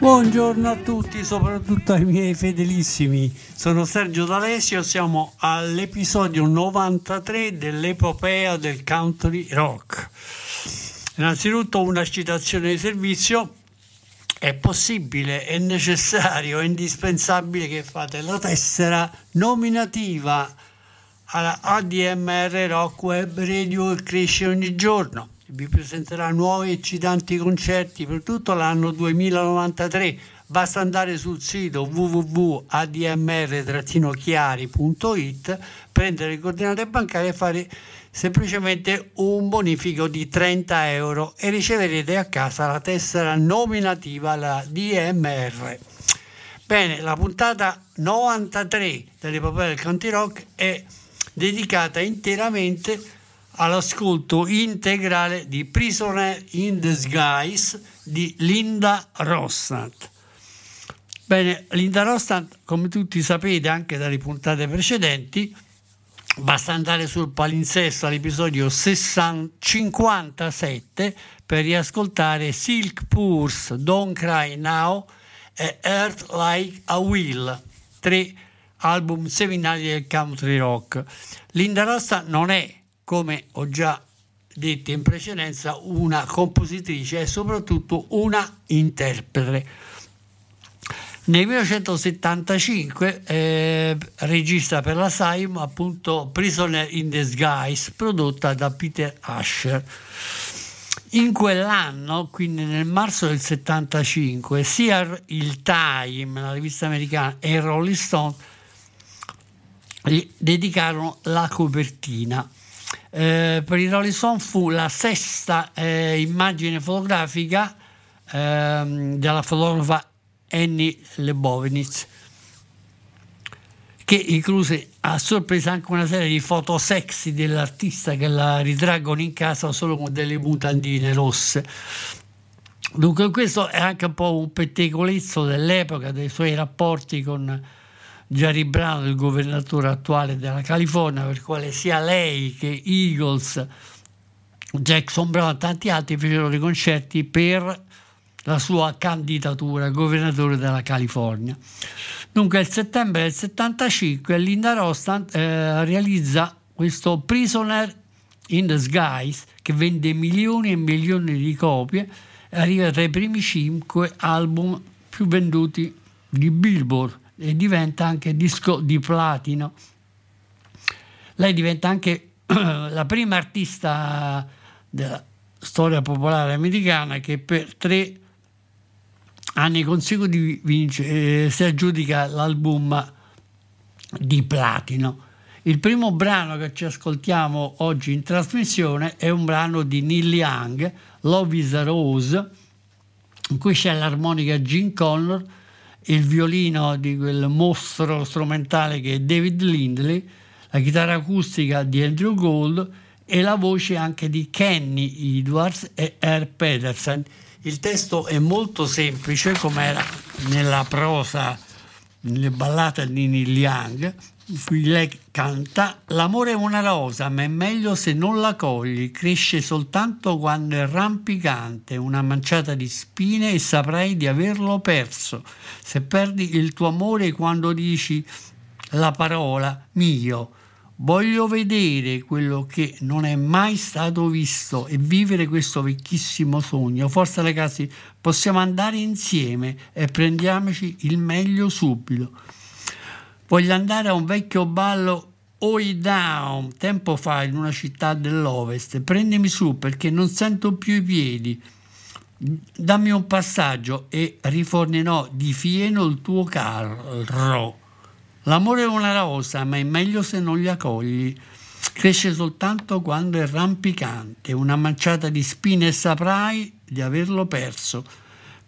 Buongiorno a tutti, soprattutto ai miei fedelissimi. Sono Sergio D'Alessio, siamo all'episodio 93 dell'epopea del country rock. Innanzitutto una citazione di servizio. È possibile, è necessario, è indispensabile che fate la tessera nominativa alla ADMR Rock Web Radio che cresce ogni giorno. Vi presenterà nuovi eccitanti concerti per tutto l'anno 2093. Basta andare sul sito www.admr-chiari.it, prendere le coordinate bancarie e fare semplicemente un bonifico di 30 euro e riceverete a casa la tessera nominativa alla DMR. Bene, la puntata 93 dell'epopea del Country Rock è dedicata interamente all'ascolto integrale di Prisoner in Disguise di Linda Rostand. Bene, Linda Rostand, come tutti sapete anche dalle puntate precedenti, basta andare sul palinsesto all'episodio 60 57 per riascoltare Silk Purse, Don't Cry Now e Earth Like a Will, tre album seminali del country rock. Linda Rosta non è, come ho già detto in precedenza, una compositrice, è soprattutto una interprete. Nel 1975 eh, registra per la Saim appunto Prisoner in Disguise prodotta da Peter Asher. In quell'anno, quindi nel marzo del 75, sia il Time, la rivista americana, e Rolling Stone gli dedicarono la copertina. Eh, per il Rolling Stone fu la sesta eh, immagine fotografica ehm, della fotografa Annie Lebovitz che incluse a sorpresa anche una serie di foto sexy dell'artista che la ritraggono in casa solo con delle mutandine rosse. Dunque questo è anche un po' un pettegolezzo dell'epoca, dei suoi rapporti con Jerry Brown, il governatore attuale della California, per quale sia lei che Eagles, Jackson Brown e tanti altri fecero dei concerti per la sua candidatura a governatore della California. Dunque, nel settembre del 75 Linda Rostand eh, realizza questo Prisoner in Disguise che vende milioni e milioni di copie e arriva tra i primi cinque album più venduti di Billboard e diventa anche disco di platino. Lei diventa anche la prima artista della storia popolare americana che per tre anni consecutivi vince, eh, si aggiudica l'album di platino. Il primo brano che ci ascoltiamo oggi in trasmissione è un brano di Neil Young, Love is a Rose, in cui c'è l'armonica Gene Connor, il violino di quel mostro strumentale che è David Lindley, la chitarra acustica di Andrew Gold e la voce anche di Kenny Edwards e R. Pedersen. Il testo è molto semplice come era nella prosa, nelle ballate di Neil Young, lei canta L'amore è una rosa, ma è meglio se non la cogli, cresce soltanto quando è rampicante, una manciata di spine e saprai di averlo perso. Se perdi il tuo amore quando dici la parola mio, Voglio vedere quello che non è mai stato visto e vivere questo vecchissimo sogno. Forza ragazzi, possiamo andare insieme e prendiamoci il meglio subito. Voglio andare a un vecchio ballo Oi Down, tempo fa in una città dell'Ovest. Prendimi su perché non sento più i piedi. Dammi un passaggio e rifornerò di fieno il tuo carro. L'amore è una rosa, ma è meglio se non li accogli. Cresce soltanto quando è rampicante, una manciata di spine e saprai di averlo perso.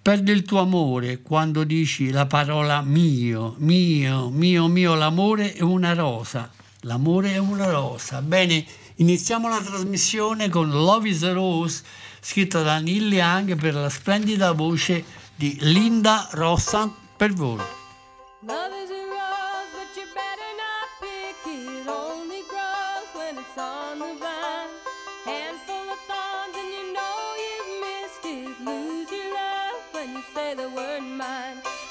Perdi il tuo amore quando dici la parola mio, mio, mio, mio, l'amore è una rosa. L'amore è una rosa. Bene, iniziamo la trasmissione con Love is a Rose, scritto da Neil Young per la splendida voce di Linda Rossa per voi. when you say the word mine.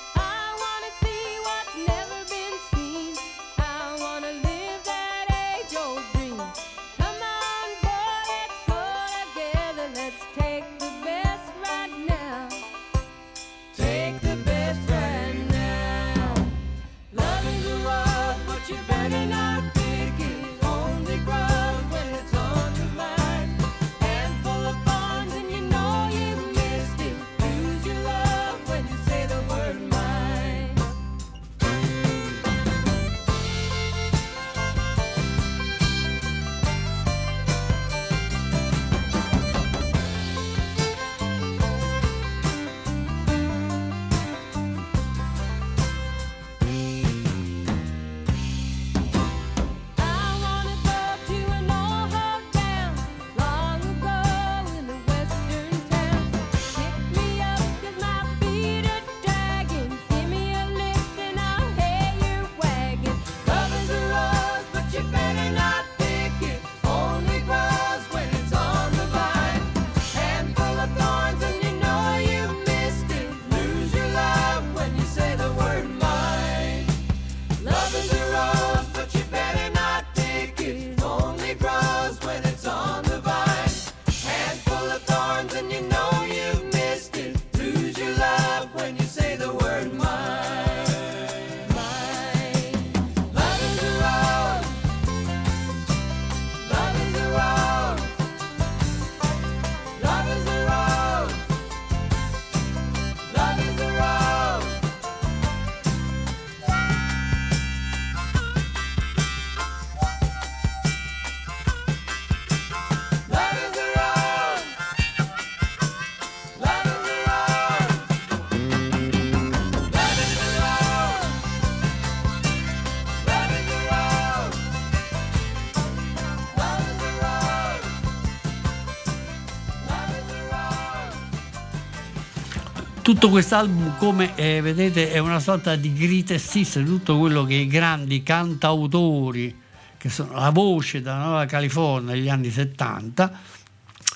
Tutto quest'album, come eh, vedete, è una sorta di greatest hits di tutto quello che i grandi cantautori, che sono la voce della Nuova California negli anni 70,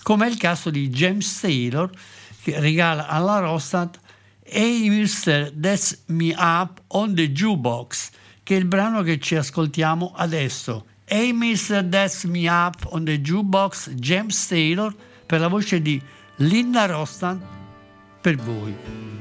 come è il caso di James Taylor, che regala alla Rostat Hey Mr. That's Me Up on the Jukebox, che è il brano che ci ascoltiamo adesso. Hey Mr. That's Me Up on the Jukebox, James Taylor, per la voce di Linda Rostan per voi.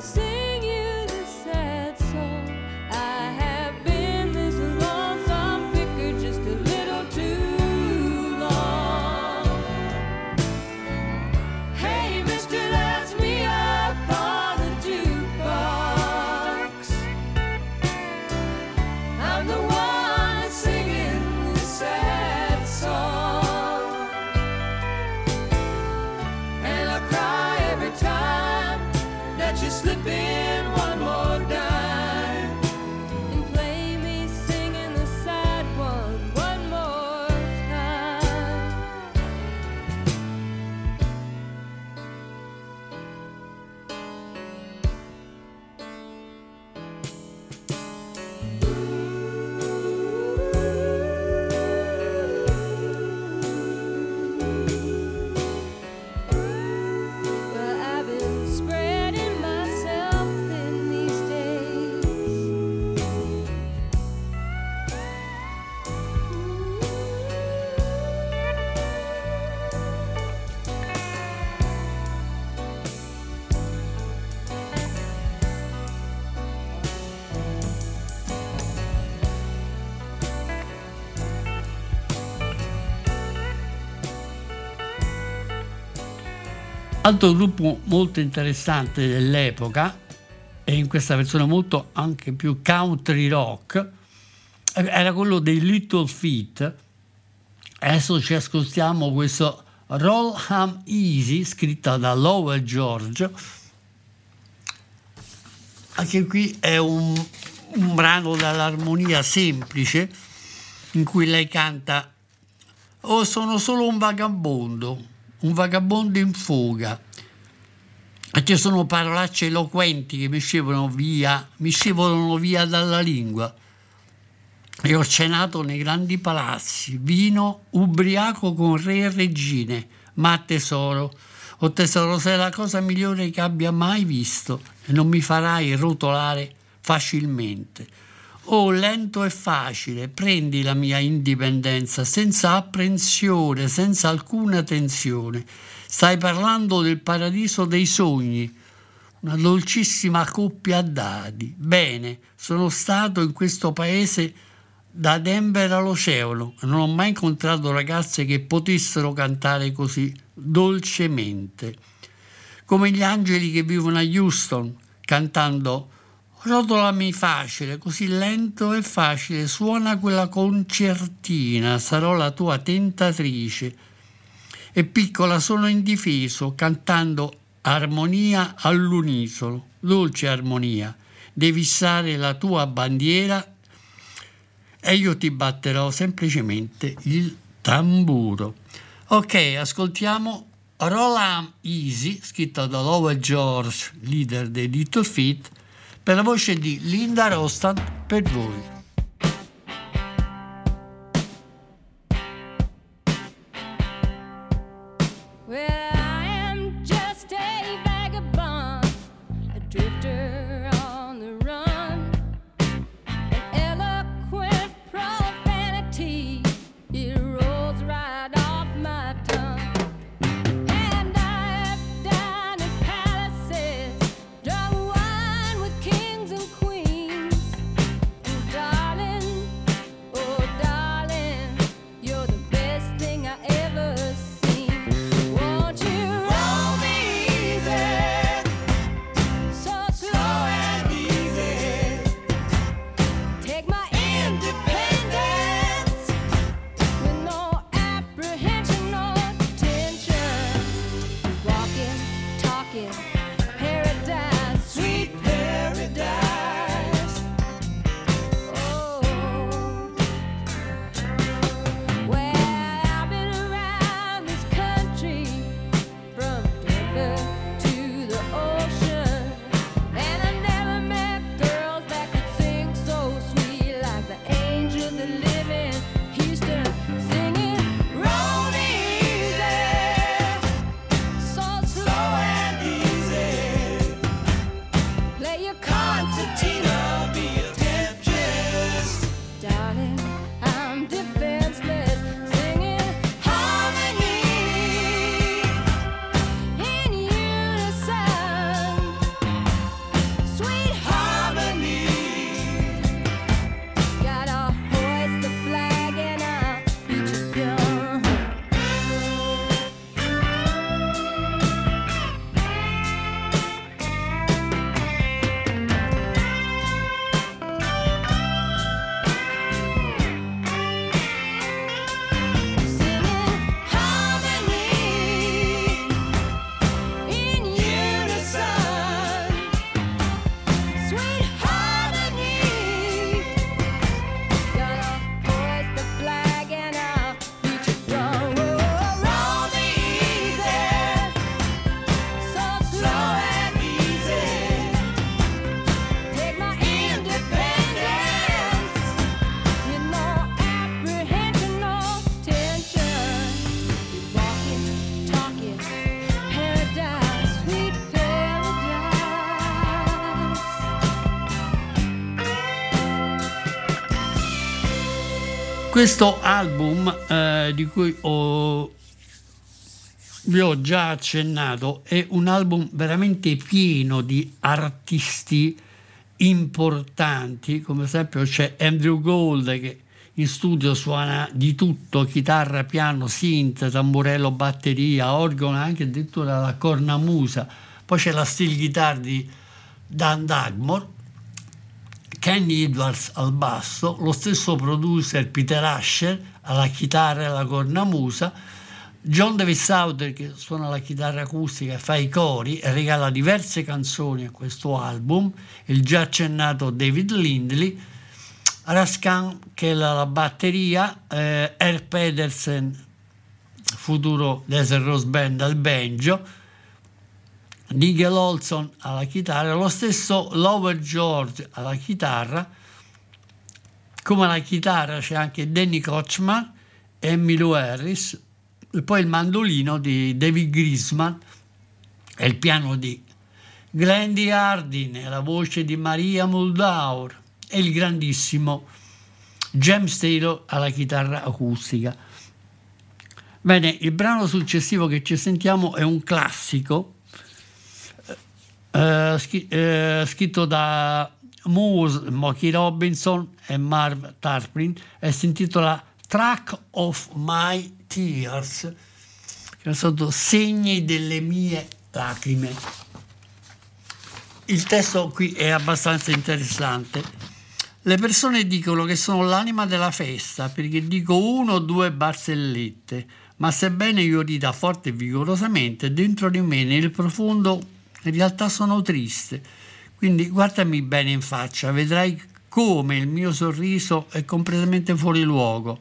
Sing Altro gruppo molto interessante dell'epoca e in questa versione molto anche più country rock era quello dei Little Feet. Adesso ci ascoltiamo questo Roll Ham Easy scritta da Lowell George. Anche qui è un, un brano dall'armonia semplice in cui lei canta Oh, sono solo un vagabondo, un vagabondo in fuga. E ci sono parolacce eloquenti che mi scivolano via, mi scivolano via dalla lingua. E ho cenato nei grandi palazzi, vino ubriaco con re e regine, ma tesoro, oh tesoro, sei la cosa migliore che abbia mai visto e non mi farai rotolare facilmente. Oh, lento e facile, prendi la mia indipendenza senza apprensione, senza alcuna tensione. Stai parlando del paradiso dei sogni, una dolcissima coppia a dadi. Bene, sono stato in questo paese da Denver all'oceano e non ho mai incontrato ragazze che potessero cantare così dolcemente, come gli angeli che vivono a Houston, cantando Rotolami facile, così lento e facile, suona quella concertina, sarò la tua tentatrice. E piccola sono indifeso, cantando armonia all'unisono, dolce armonia. Devi fissare la tua bandiera e io ti batterò semplicemente il tamburo. Ok, ascoltiamo Roll Easy, scritto da Lowell George, leader dei Little Feet, per la voce di Linda Rostan per voi. Well, questo album eh, di cui ho, vi ho già accennato è un album veramente pieno di artisti importanti, come esempio c'è Andrew Gold che in studio suona di tutto, chitarra, piano, synth, tamburello, batteria, organo, anche addirittura la cornamusa. Poi c'è la steel guitar di Dan Dagmore Kenny Edwards al basso, lo stesso producer Peter Asher alla chitarra e alla cornamusa, John David Sauter che suona la chitarra acustica e fa i cori e regala diverse canzoni a questo album, il già accennato David Lindley, Raskan che è la, batteria, eh, Air Pedersen, futuro Desert Rose Band al banjo, Nigel Olson alla chitarra, lo stesso Lower George alla chitarra, come alla chitarra c'è anche Danny Kochman, Emilio Harris, e poi il mandolino di David Grisman. E il piano di Glendy Hardin e la voce di Maria Muldaur e il grandissimo James Taylor alla chitarra acustica. Bene, il brano successivo che ci sentiamo è un classico eh, eh, scritto da Moose, Mocky Robinson e Marv Tarplin e si intitola Track of My Tears, che sono segni delle mie lacrime. Il testo qui è abbastanza interessante. Le persone dicono che sono l'anima della festa perché dico uno o due barzellette, ma sebbene io rida forte e vigorosamente, dentro di me, nel profondo, in realtà sono triste. Quindi guardami bene in faccia, vedrai come il mio sorriso è completamente fuori luogo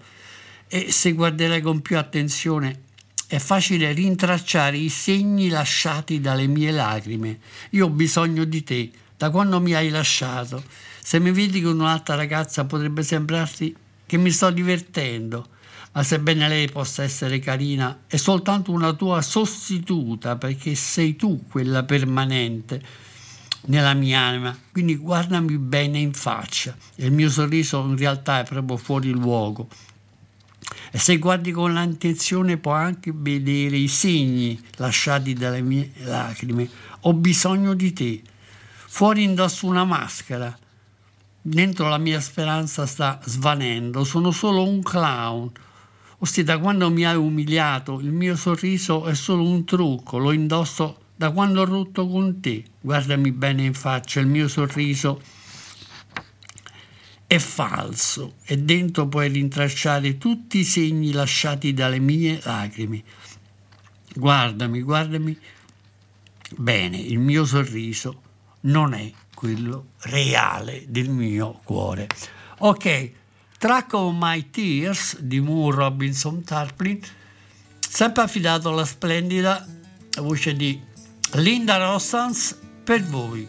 e se guarderai con più attenzione è facile rintracciare i segni lasciati dalle mie lacrime. Io ho bisogno di te, da quando mi hai lasciato. Se mi vedi con un'altra ragazza potrebbe sembrarti che mi sto divertendo ma sebbene lei possa essere carina, è soltanto una tua sostituta perché sei tu quella permanente nella mia anima. Quindi guardami bene in faccia. Il mio sorriso in realtà è proprio fuori luogo. E se guardi con l'attenzione puoi anche vedere i segni lasciati dalle mie lacrime. Ho bisogno di te. Fuori indosso una maschera. Dentro la mia speranza sta svanendo. Sono solo un clown Ostia, da quando mi hai umiliato, il mio sorriso è solo un trucco, lo indosso da quando ho rotto con te. Guardami bene in faccia, il mio sorriso è falso e dentro puoi rintracciare tutti i segni lasciati dalle mie lacrime. Guardami, guardami bene, il mio sorriso non è quello reale del mio cuore. Ok, Track of My Tears di Moore Robinson Tarplin, sempre affidato alla splendida voce di Linda Rossans per voi.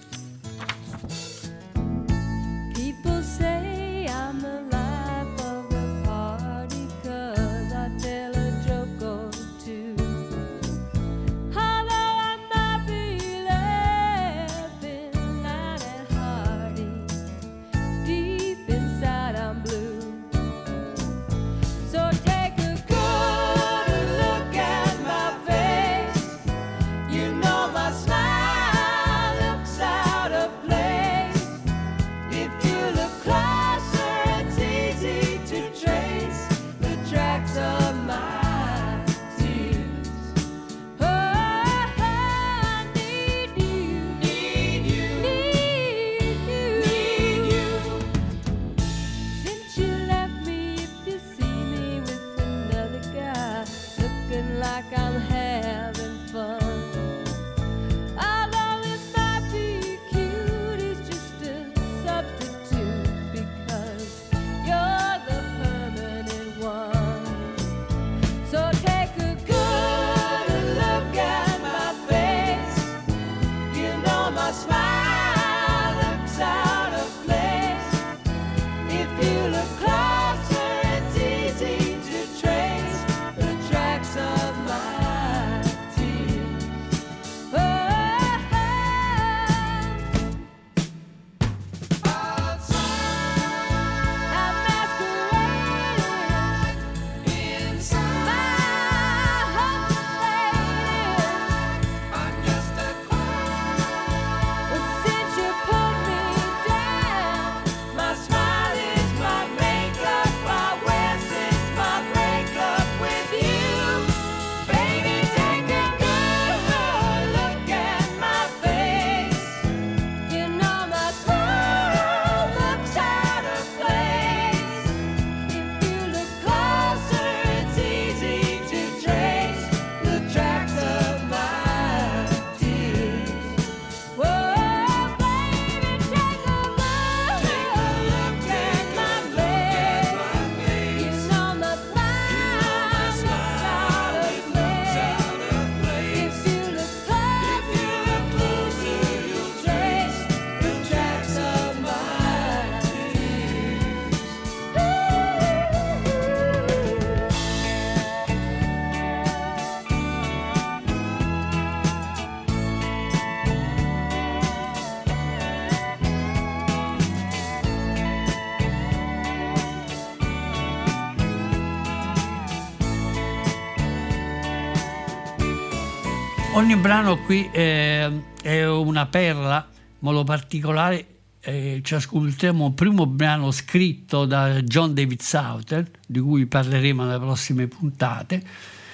Ogni brano qui è, è una perla, in modo particolare eh, ci ascoltiamo il primo brano scritto da John David Souter, di cui parleremo nelle prossime puntate.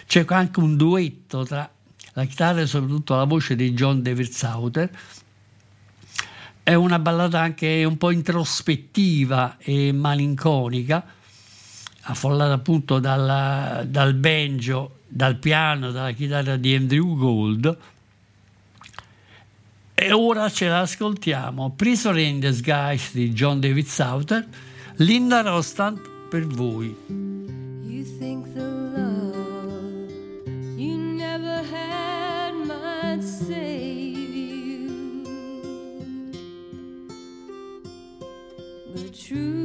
C'è anche un duetto tra la chitarra e soprattutto la voce di John David Souter. È una ballata anche un po' introspettiva e malinconica, affollata appunto dal, dal banjo dal piano, dalla chitarra di Andrew Gold. E ora ce l'ascoltiamo. Prisoner in Skies di John David Souter, Linda Rostand per voi. You think the love you never had might save you. But true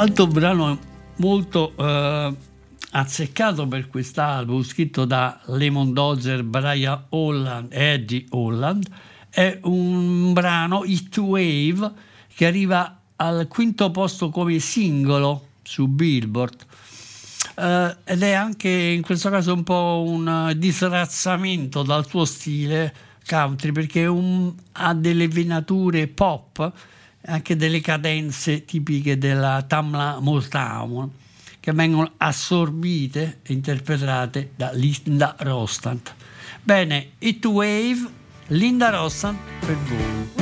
altro brano molto eh, azzeccato per quest'album, scritto da Lemon Dozer, Brian Holland e Eddie Holland, è un brano, Hit Wave, che arriva al quinto posto come singolo su Billboard. Uh, ed è anche in questo caso un po' un disrazzamento dal suo stile country perché un, ha delle venature pop anche delle cadenze tipiche della Tamla Motown che vengono assorbite e interpretate da Linda Rostand. Bene, It Wave Linda Rossan per voi.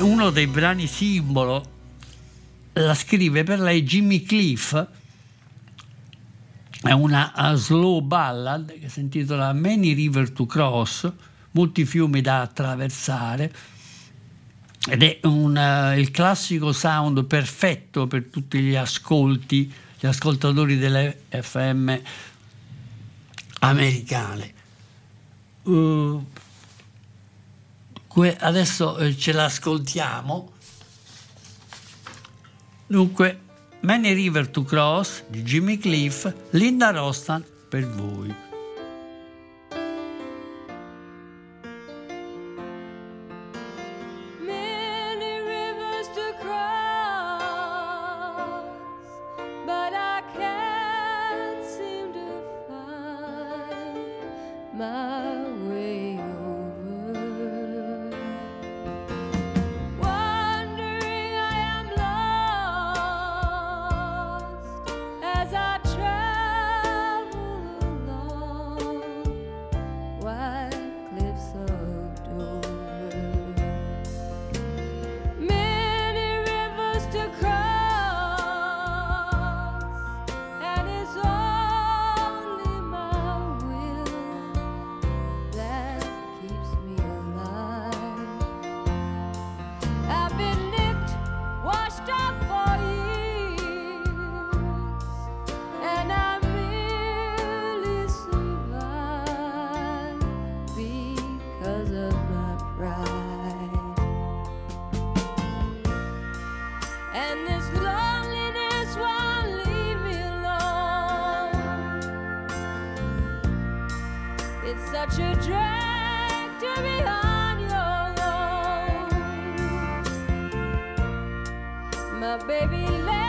Uno dei brani simbolo la scrive per lei Jimmy Cliff, è una slow ballad che si intitola Many River to Cross, molti fiumi da attraversare, ed è un, uh, il classico sound perfetto per tutti gli ascolti, gli ascoltatori delle FM americane. Uh, adesso eh, ce l'ascoltiamo. Dunque, Many River to Cross di Jimmy Cliff, Linda Rostan per voi. my baby left.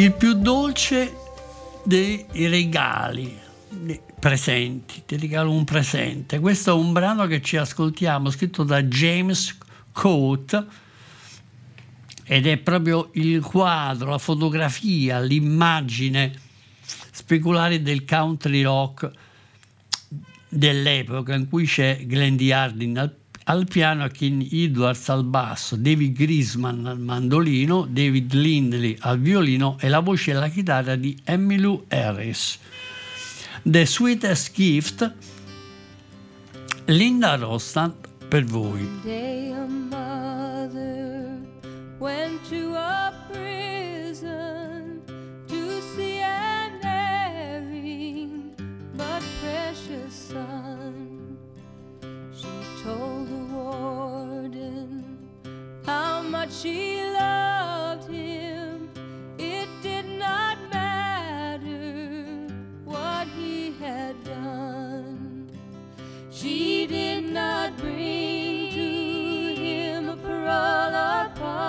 Il più dolce dei regali presenti, ti regalo un presente. Questo è un brano che ci ascoltiamo, scritto da James Coate, ed è proprio il quadro, la fotografia, l'immagine speculare del country rock dell'epoca in cui c'è Glendy Hardin al, al piano, Ken Edwards al basso, David Grisman al mandolino, David Lindley al violino e la voce e la chitarra di Emmylou Harris. The Sweetest Gift, Linda Rostand per voi. Much she loved him. It did not matter what he had done. She did not bring to him a parole or pardon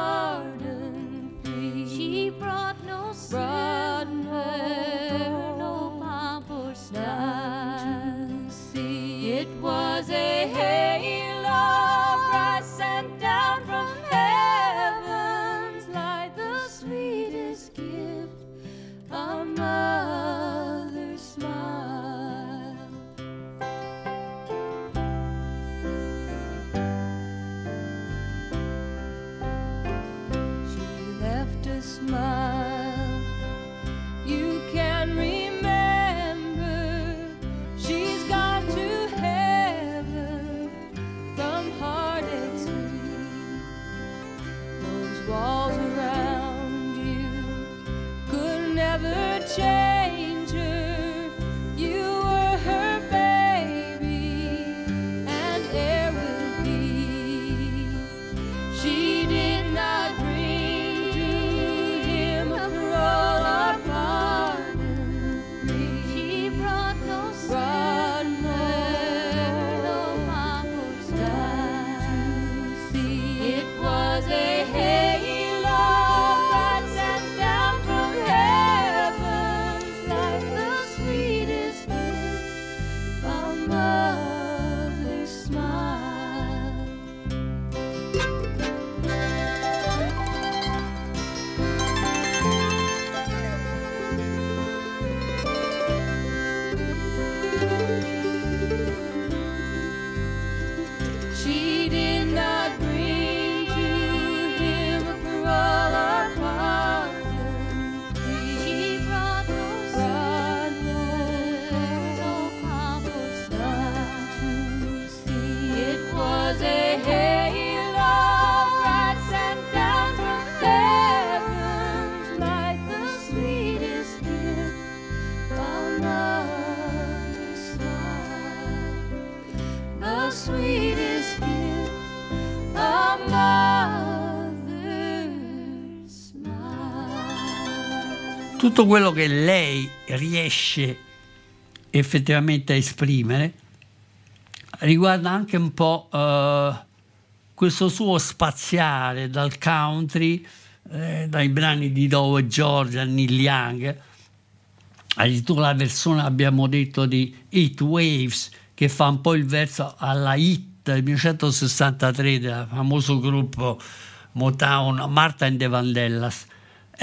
Tutto quello che lei riesce effettivamente a esprimere riguarda anche un po' eh, questo suo spaziare dal country, eh, dai brani di Doe George a Neil Young, addirittura la versione abbiamo detto di Heat Waves che fa un po' il verso alla hit del 1963 del famoso gruppo Motown Martha and the Vandellas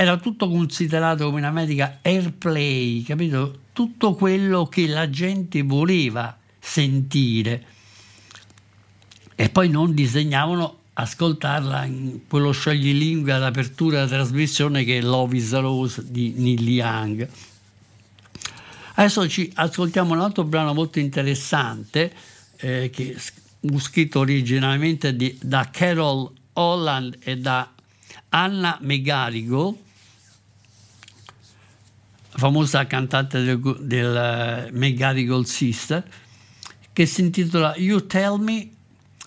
era tutto considerato come una medica airplay capito? tutto quello che la gente voleva sentire. E poi non disegnavano ascoltarla in quello scioglilingue all'apertura della trasmissione che è Love is a Rose di Neil Young. Adesso ci ascoltiamo un altro brano molto interessante eh, che fu scritto originalmente di, da Carol Holland e da Anna McGarrigle, famosa cantante del, del uh, McGarrigle Sister, che si intitola You Tell Me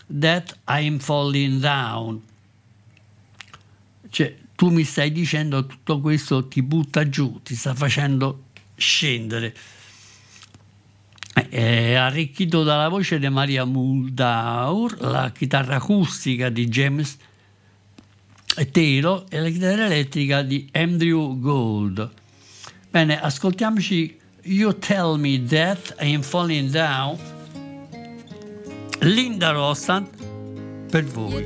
That I'm Falling Down. Cioè, tu mi stai dicendo tutto questo ti butta giù, ti sta facendo scendere. È arricchito dalla voce di Maria Muldaur, la chitarra acustica di James Taylor e la chitarra elettrica di Andrew Gold. Bene, ascoltiamoci You Tell Me That I'm Falling Down, Linda Rostand per voi.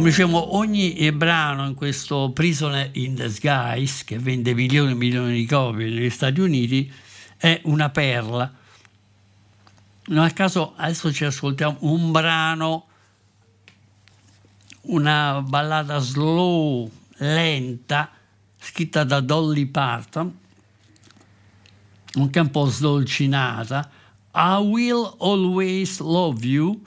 Come diciamo, ogni brano in questo Prisoner in the Skies, che vende milioni e milioni di copie negli Stati Uniti, è una perla. Non a caso adesso ci ascoltiamo un brano, una ballata slow, lenta, scritta da Dolly Parton, anche un po' sdolcinata, I Will Always Love You,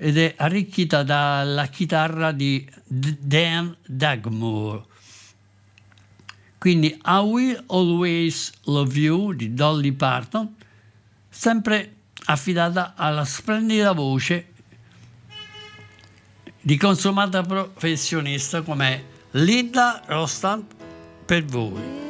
ed è arricchita dalla chitarra di Dan Dagmore. Quindi I Will Always Love You di Dolly Parton, sempre affidata alla splendida voce di consumata professionista come Linda Rostan per voi.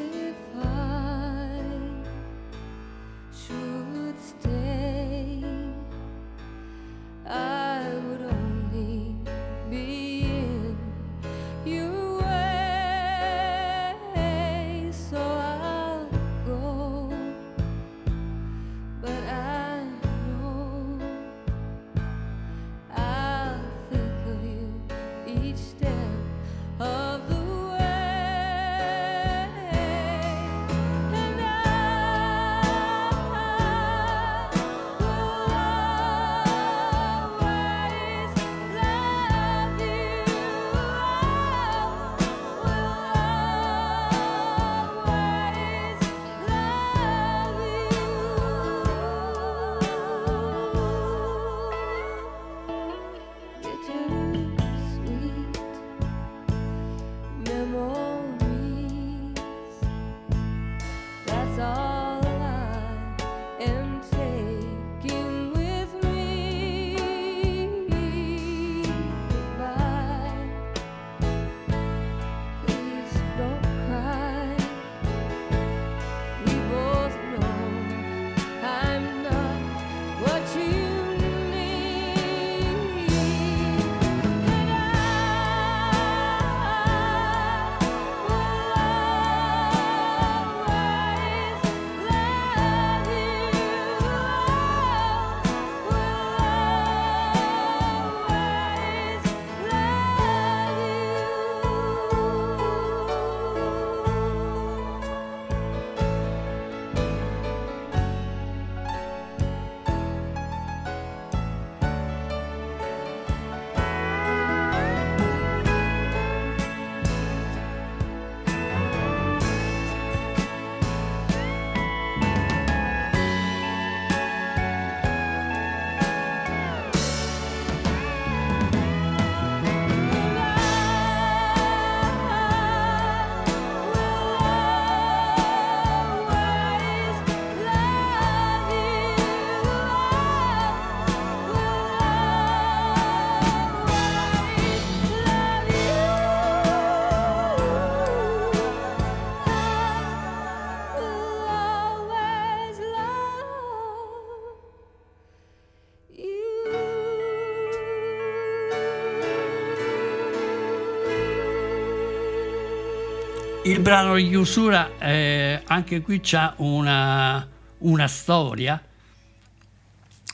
Il brano di chiusura eh, anche qui c'ha una, una storia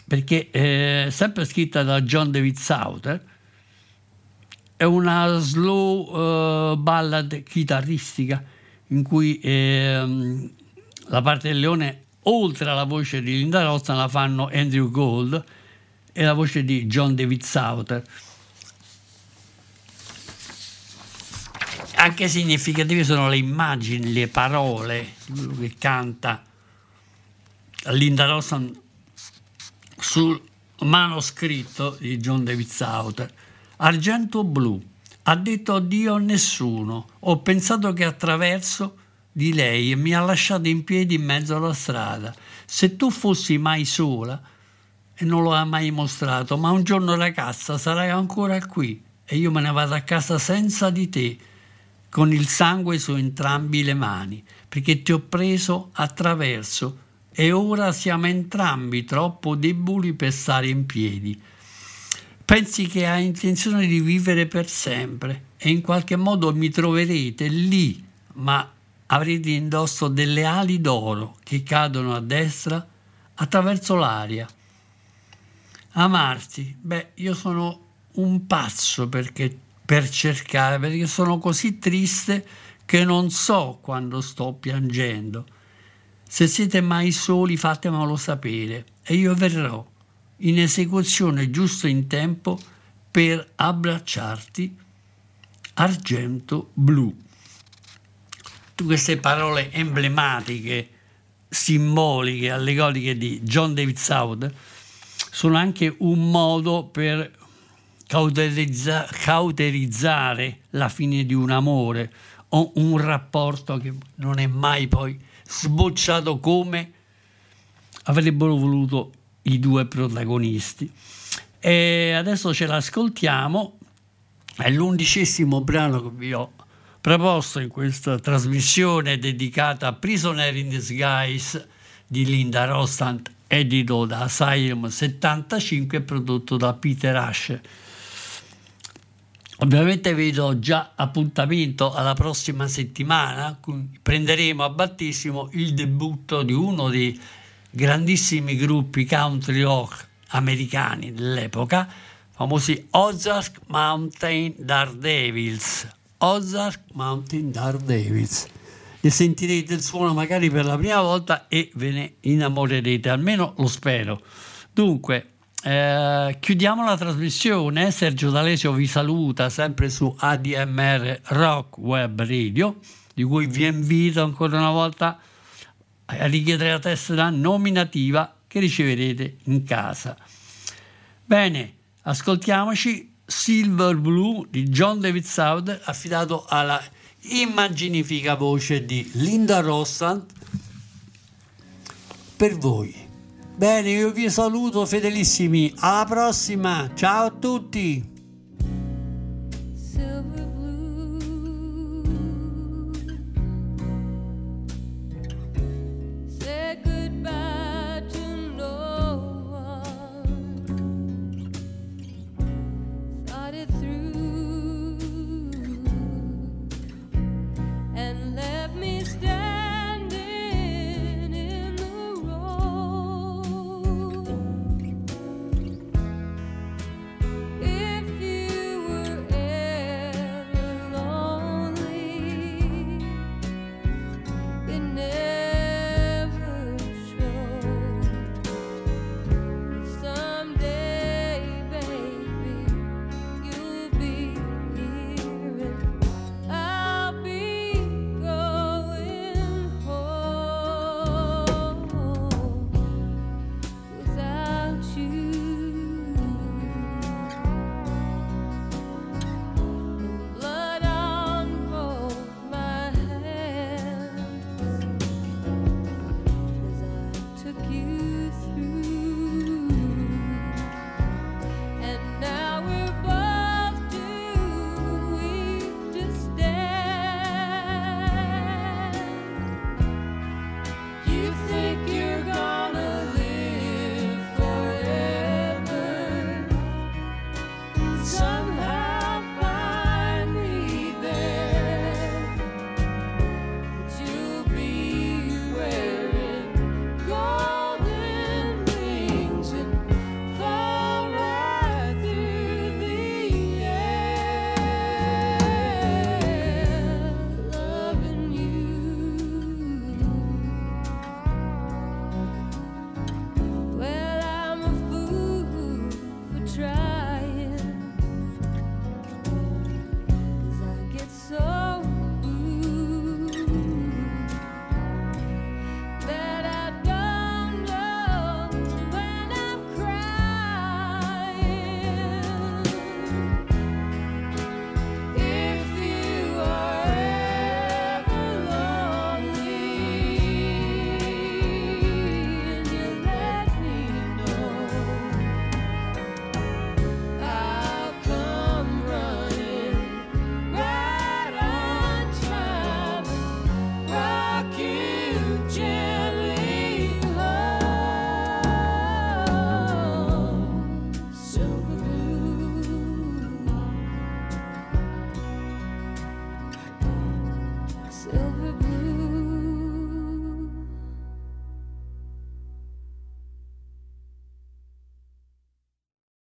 perché eh, sempre scritta da John David Souther è una slow uh, ballad chitarristica in cui eh, la parte del leone oltre alla voce di Linda Rossan la fanno Andrew Gold e la voce di John David Souther anche significative sono le immagini, le parole, quello che canta Linda Rossan sul manoscritto di John David Souther. Argento blu. Ha detto addio a nessuno. Ho pensato che attraverso di lei mi ha lasciato in piedi in mezzo alla strada. Se tu fossi mai sola, e non lo ha mai mostrato, ma un giorno ragazza sarai ancora qui e io me ne vado a casa senza di te con il sangue su entrambi le mani, perché ti ho preso attraverso e ora siamo entrambi troppo deboli per stare in piedi. Pensi che hai intenzione di vivere per sempre e in qualche modo mi troverete lì, ma avrete indosso delle ali d'oro che cadono a destra attraverso l'aria. Amarti, beh, io sono un pazzo perché per cercare, perché sono così triste che non so quando sto piangendo. Se siete mai soli fatemelo sapere e io verrò in esecuzione giusto in tempo per abbracciarti argento blu. Tutte queste parole emblematiche, simboliche, allegoriche di John David South sono anche un modo per cauterizza, cauterizzare la fine di un amore o un rapporto che non è mai poi sbocciato come avrebbero voluto i due protagonisti. E adesso ce l'ascoltiamo, è l'undicesimo brano che vi ho proposto in questa trasmissione dedicata a Prisoner in Disguise di Linda Rostand edito da Asylum 75 prodotto da Peter Ashe. Ovviamente vi do già appuntamento alla prossima settimana, prenderemo a battissimo il debutto di uno dei grandissimi gruppi country rock americani dell'epoca, famosi Ozark Mountain Daredevils. Ozark Mountain Daredevils. Ne sentirete il suono magari per la prima volta e ve ne innamorerete, almeno lo spero. Dunque, eh, chiudiamo la trasmissione. Sergio D'Alesio vi saluta sempre su ADMR Rock Web Radio, di cui vi invito ancora una volta a richiedere la tessera nominativa che riceverete in casa. Bene, ascoltiamoci Silver Blue di John David Souther affidato alla immaginifica voce di Linda Rossant per voi. Bene, io vi saluto fedelissimi. Alla prossima. Ciao a tutti.